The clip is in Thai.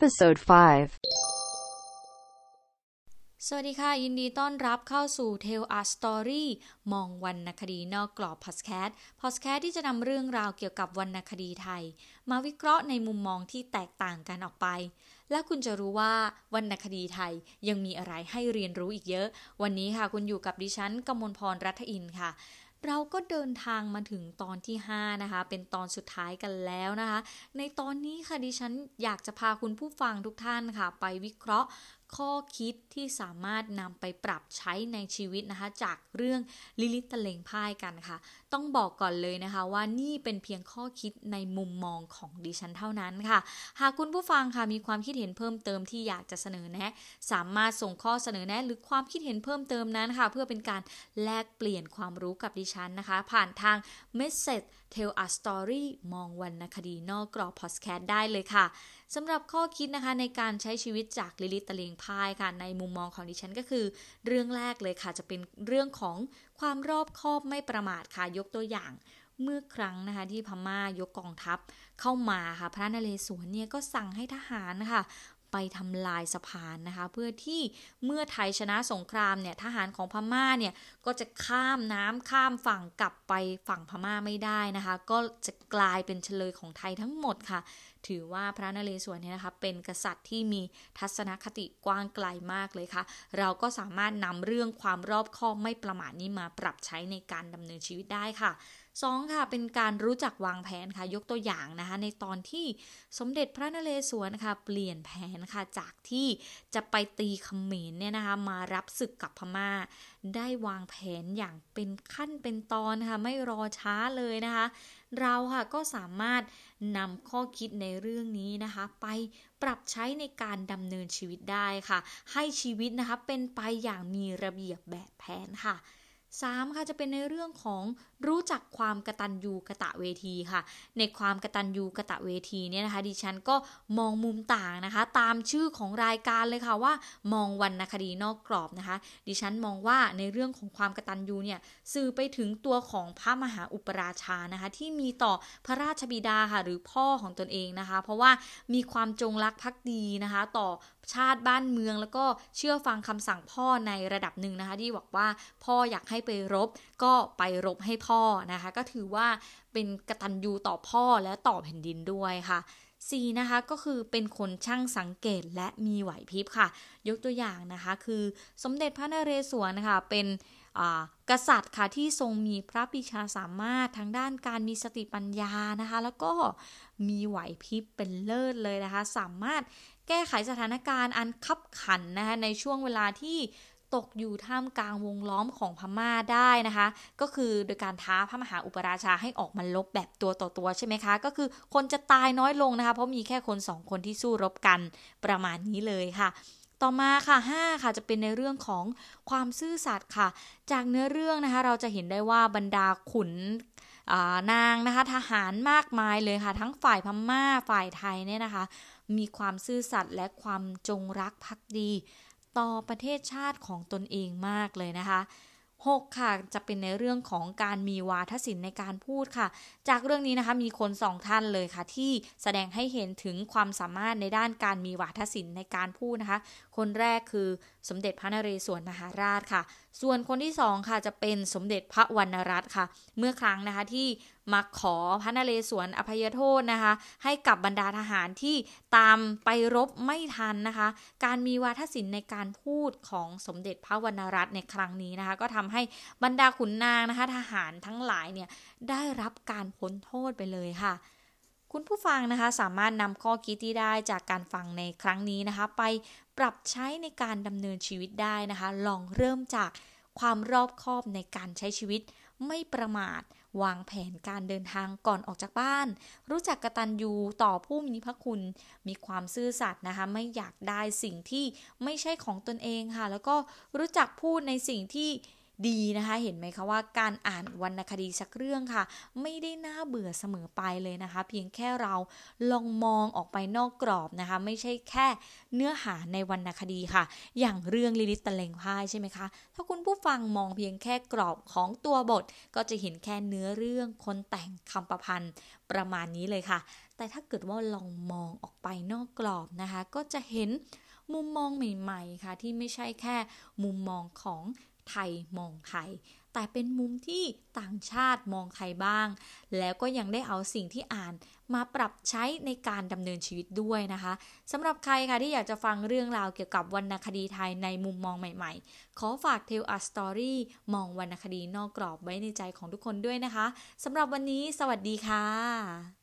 Episode 5 สวัสดีค่ะ ยินดีต้อนรับเข้าสู่ Tell a Story มองวรรณคดีนอกกรอบพอดแคสต์พอดแคสต์ที่จะนำเรื่องราวเกี่ยวกับวรรณคดีไทย มาวิเคราะห์ในมุมมองที่แตกต่างกันออกไป และคุณจะรู้ว่าวรรณคดีไทยยังมีอะไรให้เรียนรู้อีกเยอะ วันนี้ค่ะคุณอยู่กับดิฉันกมลพรรัฐอินค่ะ เราก็เดินทางมาถึงตอนที่ 5 นะคะ เป็นตอนสุดท้ายกันแล้วนะคะ ในตอนนี้ค่ะดิฉันอยากจะพาคุณผู้ฟังทุกท่านค่ะ ไปวิเคราะห์ ข้อคิดที่สามารถนำไปปรับใช้ในชีวิตนะคะ จากเรื่องลิลิตตะเลงพ่ายกันค่ะ ต้องบอกก่อนเลยนะคะว่านี่เป็นเพียงข้อคิดในมุมมองของดิฉันเท่านั้นค่ะ หากคุณผู้ฟังค่ะมีความคิดเห็นเพิ่มเติมที่อยากจะเสนอแนะ สามารถส่งข้อเสนอแนะ หรือความคิดเห็นเพิ่มเติมนั้นค่ะ เพื่อเป็นการแลกเปลี่ยนความรู้กับดิฉันนะคะ ผ่านทาง Message Tell a Story มองวรรณคดีนอกกรอบพอดแคสต์ได้เลยค่ะสำหรับข้อคิดนะคะในการใช้ชีวิตจากลิลิตตะเลงพายค่ะ ในมุมมองของดิฉันก็คือ เรื่องแรกเลยค่ะ จะเป็นเรื่องของความรอบคอบไม่ประมาทค่ะ ยกตัวอย่างเมื่อครั้งนะคะที่พม่ายกกองทัพเข้ามาค่ะ พระนเรศวรเนี่ยก็สั่งให้ทหารนะคะ ไปทำลายสะพานนะคะ เพื่อที่เมื่อไทยชนะสงครามเนี่ยทหารของพม่าเนี่ยก็จะข้ามน้ำข้ามฝั่งกลับไปฝั่งพม่าไม่ได้นะคะ ก็จะกลายเป็นเฉลยของไทยทั้งหมดค่ะ ถือว่าพระนเรศวรเนี่ยนะคะเป็นกษัตริย์ที่มีทัศนคติกว้างไกลมากเลยค่ะ เราก็สามารถนำเรื่องความรอบคอบไม่ประมาทนี้มาปรับใช้ในการดำเนินชีวิตได้ค่ะ สองค่ะเป็นการรู้จักวางแผนค่ะ ยกตัวอย่างนะคะ ในตอนที่สมเด็จพระนเรศวรค่ะ เปลี่ยนแผนค่ะจากที่จะไปตีเขมรเนี่ยนะคะ มารับศึกกับพมา่า ได้วางแผนอย่างเป็นขั้นเป็นตอนค่ะ ไม่รอช้าเลยนะคะ เราค่ะก็สามารถนำข้อคิดในเรื่องนี้นะคะ ไปปรับใช้ในการดำเนินชีวิตได้ค่ะ ให้ชีวิตนะคะเป็นไปอย่างมีระเบียบแบบแผนค่ะ 3. ค่ะจะเป็นในเรื่องของรู้จักความกระตันยูกระตะเวทีค่ะ ในความกระตันยูกระตะเวทีเนี่ยนะคะ ดิฉันก็มองมุมต่างนะคะ ตามชื่อของรายการเลยค่ะว่า มองวรรณคดีนอกกรอบนะคะ ดิฉันมองว่าในเรื่องของความกระตันยูเนี่ยสื่อไปถึงตัวของพระมหาอุปราชานะคะ ที่มีต่อพระราชบิดาค่ะหรือพ่อของตนเองนะคะ เพราะว่ามีความจงรักภักดีนะคะ ต่อ ชาติบ้านเมือง แล้วก็เชื่อฟังคำสั่งพ่อในระดับหนึ่งนะคะ ที่บอกว่าพ่ออยากให้ไปรบ ก็ไปรบให้พ่อนะคะ ก็ถือว่าเป็นกตัญญูต่อพ่อและต่อแผ่นดินด้วยค่ะ 4. นะคะก็คือเป็นคนช่างสังเกตและมีไหวพริบค่ะ ยกตัวอย่างนะคะ คือสมเด็จพระนเรศวรนะคะเป็น กษัตริย์ค่ะที่ทรงมีพระปิชาสามารถทางด้านการมีสติปัญญานะคะ แล้วก็มีไหวพริบเป็นเลิศเลยนะคะ สามารถแก้ไขสถานการณ์อันคับขันนะคะในช่วงเวลาที่ตกอยู่ท่ามกลางวงล้อมของพม่าได้นะคะ ก็คือโดยการท้าพระมหาอุปราชาให้ออกมาลบแบบตัวต่อตัวใช่ไหมคะ ก็คือคนจะตายน้อยลงนะคะ เพราะมีแค่คนสองคนที่สู้รบกันประมาณนี้เลยค่ะ ต่อมาค่ะ 5 ค่ะจะเป็นในเรื่องของความซื่อสัตย์ค่ะ จากเนื้อเรื่องนะคะ เราจะเห็นได้ว่าบรรดาขุนนางนะคะทหารมากมายเลยค่ะ ทั้งฝ่ายพม่าฝ่ายไทยเนี่ยนะคะ มีความซื่อสัตย์และความจงรักภักดี ต่อประเทศชาติของตนเองมากเลยนะคะ 6. ค่ะ จะเป็นในเรื่องของการมีวาทศิลป์ในการพูดค่ะ จากเรื่องนี้นะคะมีคนสองท่านเลยค่ะ ที่แสดงให้เห็นถึงความสามารถในด้านการมีวาทศิลป์ในการพูดนะคะ คนแรกคือสมเด็จพระนเรศวรมหาราชค่ะ ส่วนคนที่สองค่ะจะเป็นสมเด็จพระวรรณรัตน์ค่ะ เมื่อครั้งนะคะที่มาขอพระนเรศวรอภัยโทษนะคะ ให้กับบรรดาทหารที่ตามไปรบไม่ทันนะคะ การมีวาทศิลป์ในการพูดของสมเด็จพระวรรณรัตน์ในครั้งนี้นะคะ ก็ทำให้บรรดาขุนนางนะคะ ทหารทั้งหลายเนี่ยได้รับการพ้นโทษไปเลยค่ะคุณผู้ฟังนะคะสามารถนำข้อคิดที่ได้จากการฟังในครั้งนี้นะคะ ไปปรับใช้ในการดำเนินชีวิตได้นะคะ ลองเริ่มจาก ความรอบคอบในการใช้ชีวิต ไม่ประมาท วางแผนการเดินทางก่อนออกจากบ้าน รู้จักกระตันยูต่อผู้มีพระคุณ มีความซื่อสัตย์นะคะ ไม่อยากได้สิ่งที่ไม่ใช่ของตนเองค่ะ แล้วก็รู้จักพูดในสิ่งที่ ดีนะคะ เห็นไหมคะว่าการอ่านวรรณคดีสักเรื่องค่ะ ไม่ได้น่าเบื่อเสมอไปเลยนะคะ เพียงแค่เราลองมองออกไปนอกกรอบนะคะ ไม่ใช่แค่เนื้อหาในวรรณคดีค่ะ อย่างเรื่องลิลิตตะเลงพ่ายใช่ไหมคะ ถ้าคุณผู้ฟังมองเพียงแค่กรอบของตัวบท ก็จะเห็นแค่เนื้อเรื่องคนแต่งคำประพันธ์ประมาณนี้เลยค่ะ แต่ถ้าเกิดว่าลองมองออกไปนอกกรอบนะคะ ก็จะเห็นมุมมองใหม่ ๆ ค่ะ ที่ไม่ใช่แค่มุมมองของ ไทยมองไทย แต่เป็นมุมที่ต่างชาติมองไทยบ้าง แล้วก็ยังได้เอาสิ่งที่อ่านมาปรับใช้ในการดำเนินชีวิตด้วยนะคะสำหรับใครค่ะที่อยากจะฟังเรื่องราวเกี่ยวกับวรรณคดีไทยในมุมมองใหม่ๆ ขอฝาก Tell a Story มองวรรณคดีนอกกรอบไว้ในใจของทุกคนด้วยนะคะสำหรับวันนี้ สวัสดีค่ะ